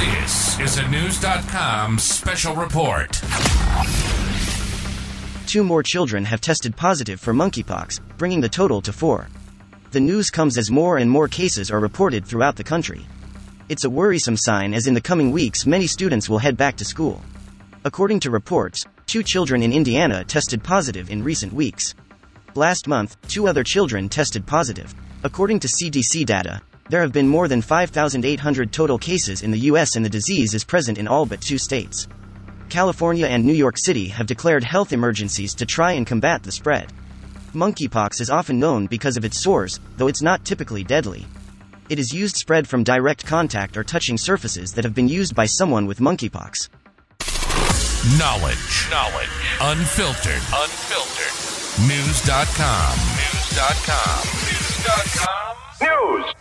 This is a Knewz.com special report. Two more children have tested positive for monkeypox, bringing the total to four. The news comes as more and more cases are reported throughout the country. It's a worrisome sign as in the coming weeks many students will head back to school. According to reports, two children in Indiana tested positive in recent weeks. Last month, two other children tested positive. According to CDC data, there have been more than 5,800 total cases in the US and the disease is present in all but two states. California and New York City have declared health emergencies to try and combat the spread. Monkeypox is often known because of its sores, though it's not typically deadly. It is used spread from direct contact or touching surfaces that have been used by someone with monkeypox. Knowledge. Knowledge. Unfiltered. Unfiltered. Knewz.com. Knewz.com. Knewz.com. News.